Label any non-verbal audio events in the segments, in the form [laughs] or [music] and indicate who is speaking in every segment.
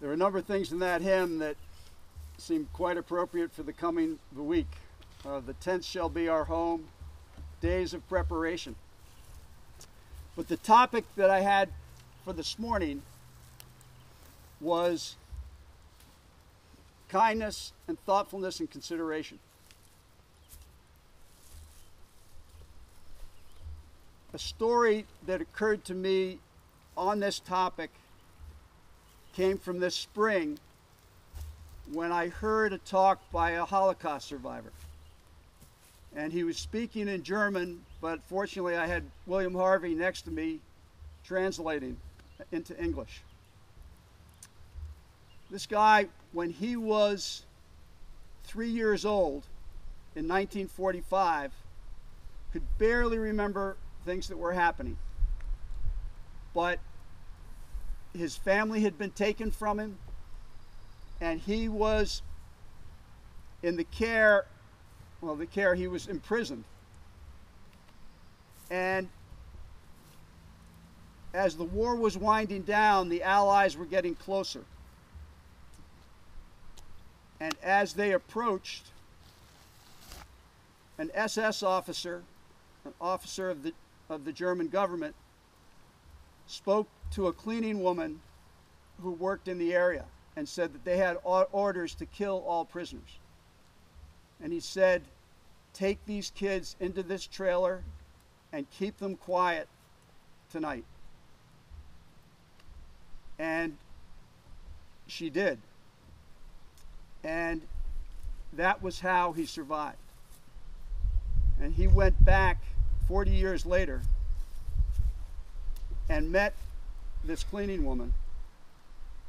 Speaker 1: There are a number of things in that hymn that seem quite appropriate for the coming the week. Uh, the tent shall be our home, days of preparation. But the topic that I had for this morning was kindness and thoughtfulness and consideration. A story that occurred to me on this topic came from this spring when I heard a talk by a Holocaust survivor. And he was speaking in German, but fortunately I had William Harvey next to me translating into English. This guy, when he was three years old in 1945, could barely remember things that were happening. But his family had been taken from him, and he was in the care, well, the care, he was imprisoned. And as the war was winding down, the Allies were getting closer. And as they approached, an SS officer, an officer of the, of the German government, spoke to a cleaning woman who worked in the area and said that they had orders to kill all prisoners. And he said, Take these kids into this trailer and keep them quiet tonight. And she did. And that was how he survived. And he went back 40 years later and met this cleaning woman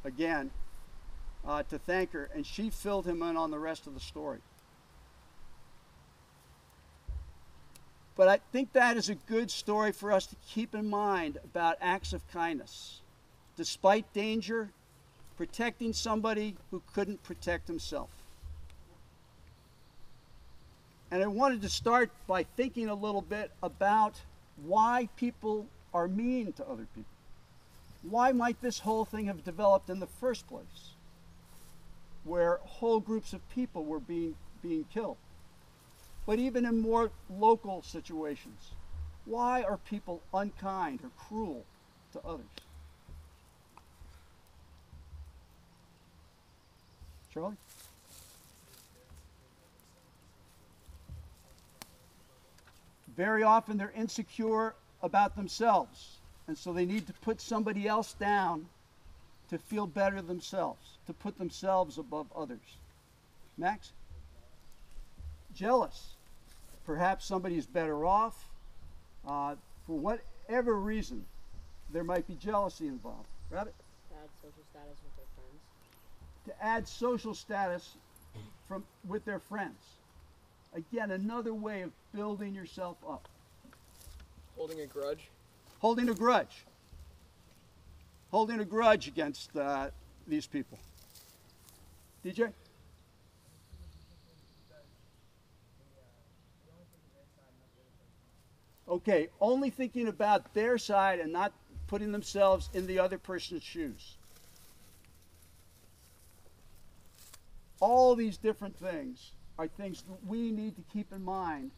Speaker 1: again uh, to thank her, and she filled him in on the rest of the story. But I think that is a good story for us to keep in mind about acts of kindness. Despite danger, protecting somebody who couldn't protect himself. And I wanted to start by thinking a little bit about why people are mean to other people. Why might this whole thing have developed in the first place? Where whole groups of people were being, being killed. But even in more local situations, why are people unkind or cruel to others? Charlie? Very often they're insecure about themselves. And so they need to put somebody else down to feel better themselves, to put themselves above others. Max? Jealous. Perhaps somebody is better off. Uh, for whatever reason, there might be jealousy involved. Rabbit?
Speaker 2: To add social status with their friends.
Speaker 1: To add social status from with their friends. Again, another way of building yourself up.
Speaker 3: Holding a grudge.
Speaker 1: Holding a grudge. Holding a grudge against uh, these people. DJ? Okay, only thinking about their side and not putting themselves in the other person's shoes. All these different things are things we need to keep in mind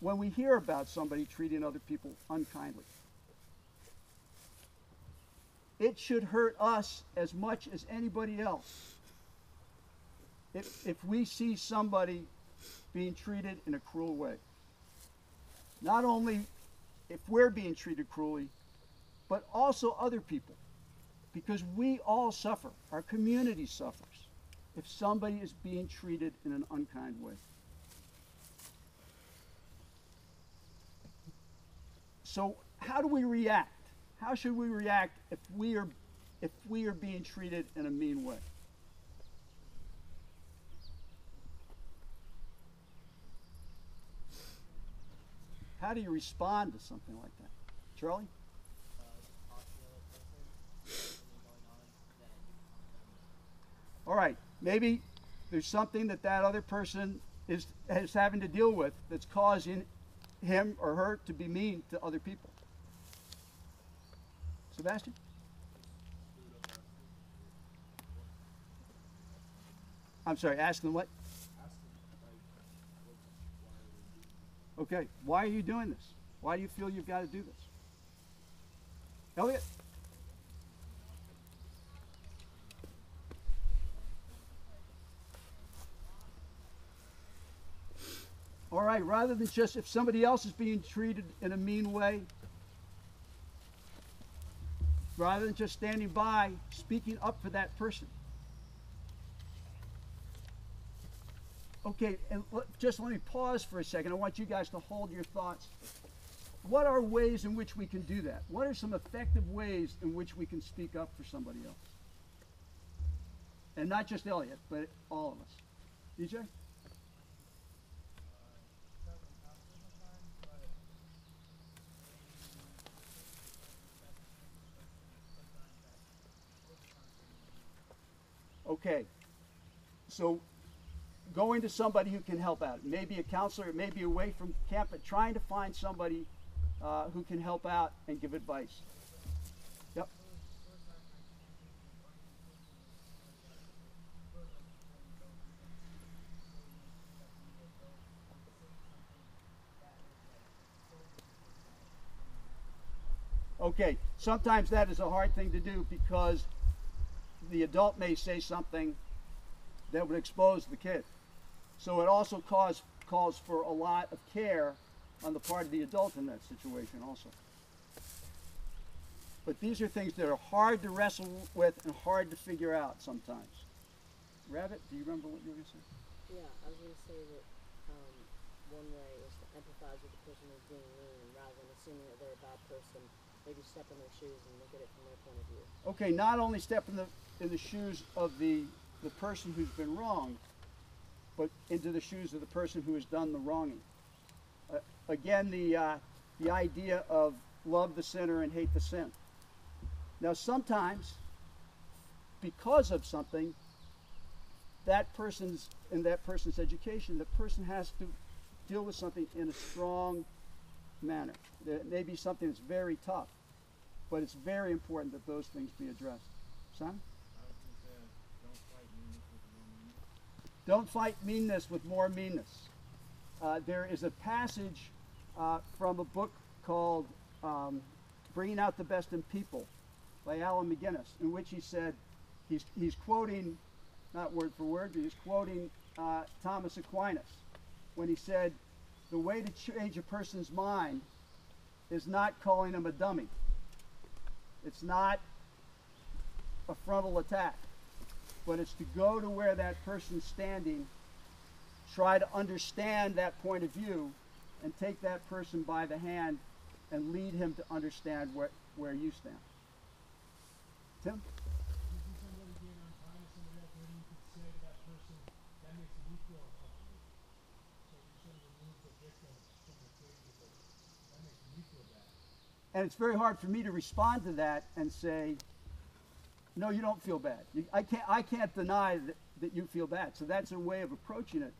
Speaker 1: when we hear about somebody treating other people unkindly. It should hurt us as much as anybody else if, if we see somebody being treated in a cruel way. Not only if we're being treated cruelly, but also other people. Because we all suffer, our community suffers, if somebody is being treated in an unkind way. So how do we react? How should we react if we are if we are being treated in a mean way? How do you respond to something like that? Charlie? All right, maybe there's something that that other person is, is having to deal with that's causing him or her to be mean to other people. Sebastian? I'm sorry, ask them what? Okay, why are you doing this? Why do you feel you've got to do this? Elliot? All right, rather than just if somebody else is being treated in a mean way, rather than just standing by, speaking up for that person. Okay, and just let me pause for a second. I want you guys to hold your thoughts. What are ways in which we can do that? What are some effective ways in which we can speak up for somebody else? And not just Elliot, but all of us. DJ? Okay. So going to somebody who can help out. Maybe a counselor, it may be away from camp, but trying to find somebody uh, who can help out and give advice. Yep. Okay, sometimes that is a hard thing to do because the adult may say something that would expose the kid. So it also cause, calls for a lot of care on the part of the adult in that situation also. But these are things that are hard to wrestle with and hard to figure out sometimes. Rabbit, do you remember what you were going to say?
Speaker 2: Yeah, I was gonna say that um, one way is to empathize with the person who's being mean, rather than assuming that they're a bad person. Maybe step in their shoes and look at it from their point of view.
Speaker 1: Okay, not only step in the in the shoes of the the person who's been wronged, but into the shoes of the person who has done the wronging. Uh, again, the uh, the idea of love the sinner and hate the sin. Now, sometimes, because of something, that person's in that person's education, the person has to deal with something in a strong manner. It may be something that's very tough, but it's very important that those things be addressed. Simon? Don't fight meanness with more meanness. Uh, there is a passage uh, from a book called um, Bringing Out the Best in People by Alan McGinnis, in which he said, he's, he's quoting, not word for word, but he's quoting uh, Thomas Aquinas when he said, the way to change a person's mind is not calling him a dummy. It's not a frontal attack but it's to go to where that person's standing, try to understand that point of view, and take that person by the hand and lead him to understand where, where you stand. Tim? And it's very hard for me to respond to that and say, no, you don't feel bad. You, I can't. I can't deny that, that you feel bad. So that's a way of approaching it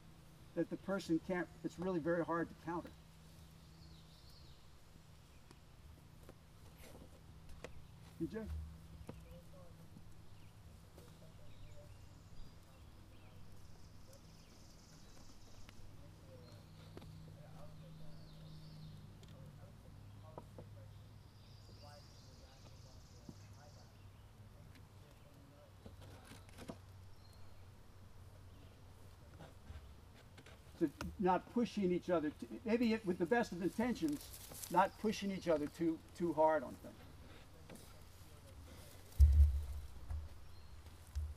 Speaker 1: that the person can't. It's really very hard to counter. DJ. Not pushing each other, to, maybe it, with the best of intentions, not pushing each other too too hard on things.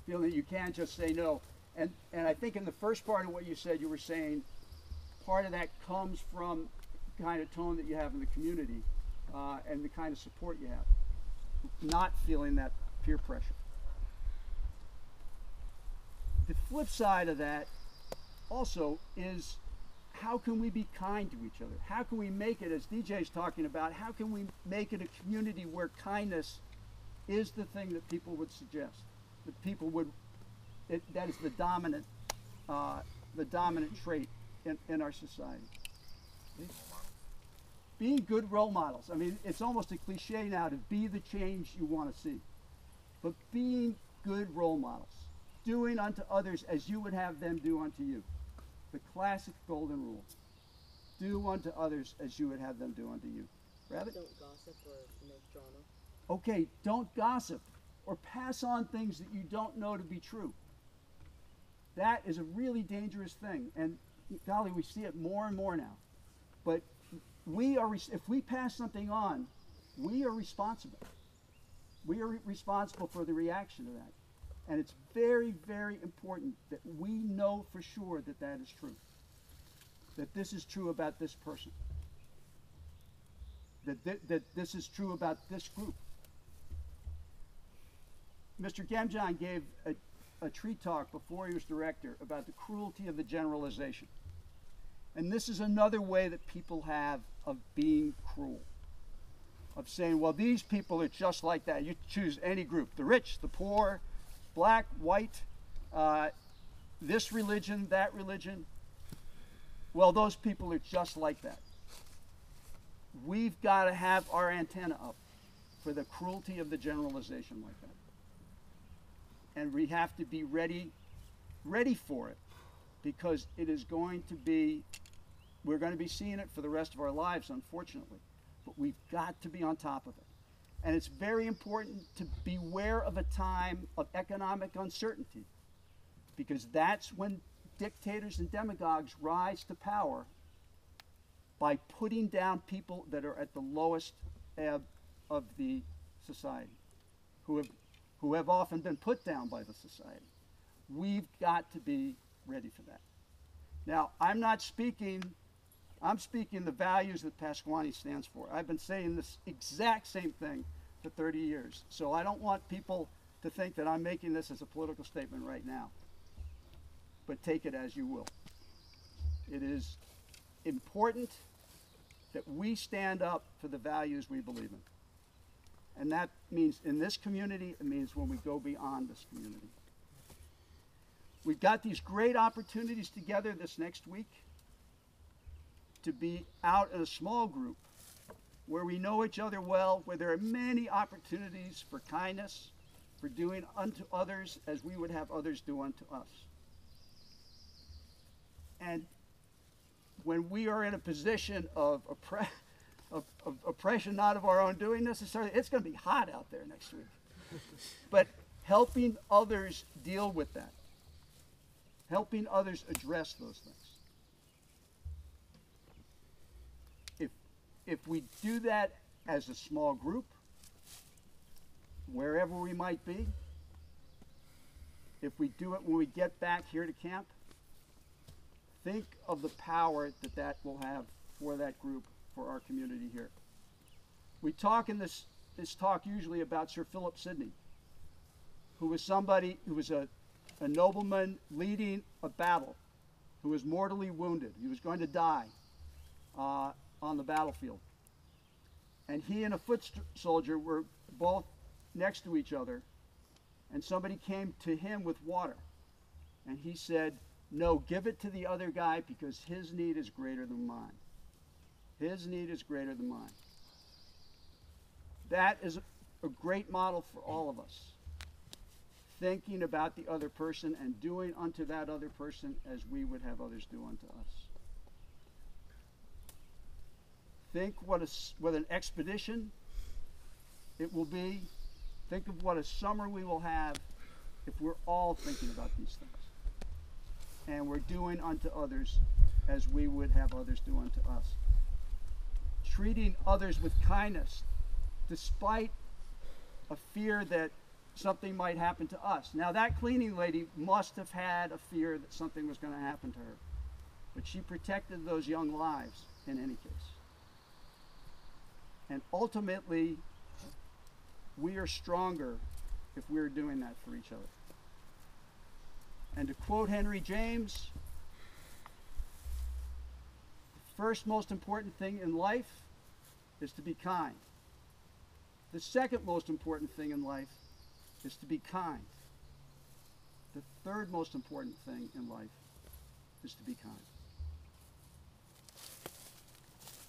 Speaker 1: Feeling that you can't just say no, and and I think in the first part of what you said, you were saying part of that comes from the kind of tone that you have in the community uh, and the kind of support you have, not feeling that peer pressure. The flip side of that also is how can we be kind to each other? How can we make it, as DJ's talking about, how can we make it a community where kindness is the thing that people would suggest? That people would, it, that is the dominant, uh, the dominant trait in, in our society. Being good role models. I mean, it's almost a cliche now to be the change you want to see. But being good role models. doing unto others as you would have them do unto you. The classic golden rule. Do unto others as you would have them do unto you. Rabbit?
Speaker 2: Don't gossip or make drama.
Speaker 1: Okay, don't gossip or pass on things that you don't know to be true. That is a really dangerous thing. And golly, we see it more and more now. But we are, if we pass something on, we are responsible. We are responsible for the reaction to that. And it's very, very important that we know for sure that that is true. That this is true about this person. That, thi- that this is true about this group. Mr. Gemjan gave a, a tree talk before he was director about the cruelty of the generalization. And this is another way that people have of being cruel. Of saying, well, these people are just like that. You choose any group the rich, the poor, black, white, uh, this religion, that religion. Well, those people are just like that. We've got to have our antenna up for the cruelty of the generalization like that. And we have to be ready ready for it because it is going to be we're going to be seeing it for the rest of our lives unfortunately. But we've got to be on top of it. And it's very important to beware of a time of economic uncertainty because that's when dictators and demagogues rise to power by putting down people that are at the lowest ebb of the society, who have, who have often been put down by the society. We've got to be ready for that. Now, I'm not speaking, I'm speaking the values that Pasquaney stands for. I've been saying this exact same thing for 30 years. So I don't want people to think that I'm making this as a political statement right now. But take it as you will. It is important that we stand up for the values we believe in. And that means in this community, it means when we go beyond this community. We've got these great opportunities together this next week to be out in a small group where we know each other well, where there are many opportunities for kindness, for doing unto others as we would have others do unto us. And when we are in a position of, oppre- [laughs] of, of oppression, not of our own doing necessarily, it's going to be hot out there next week. [laughs] but helping others deal with that, helping others address those things. If, if we do that as a small group, wherever we might be, if we do it when we get back here to camp, think of the power that that will have for that group, for our community here. We talk in this, this talk usually about Sir Philip Sidney, who was somebody who was a, a nobleman leading a battle, who was mortally wounded. He was going to die uh, on the battlefield. And he and a foot soldier were both next to each other, and somebody came to him with water. And he said, no, give it to the other guy because his need is greater than mine. His need is greater than mine. That is a great model for all of us. Thinking about the other person and doing unto that other person as we would have others do unto us. Think what, a, what an expedition it will be. Think of what a summer we will have if we're all thinking about these things and we're doing unto others as we would have others do unto us. Treating others with kindness despite a fear that something might happen to us. Now, that cleaning lady must have had a fear that something was going to happen to her, but she protected those young lives in any case. And ultimately, we are stronger if we're doing that for each other. And to quote Henry James, the first most important thing in life is to be kind. The second most important thing in life is to be kind. The third most important thing in life is to be kind.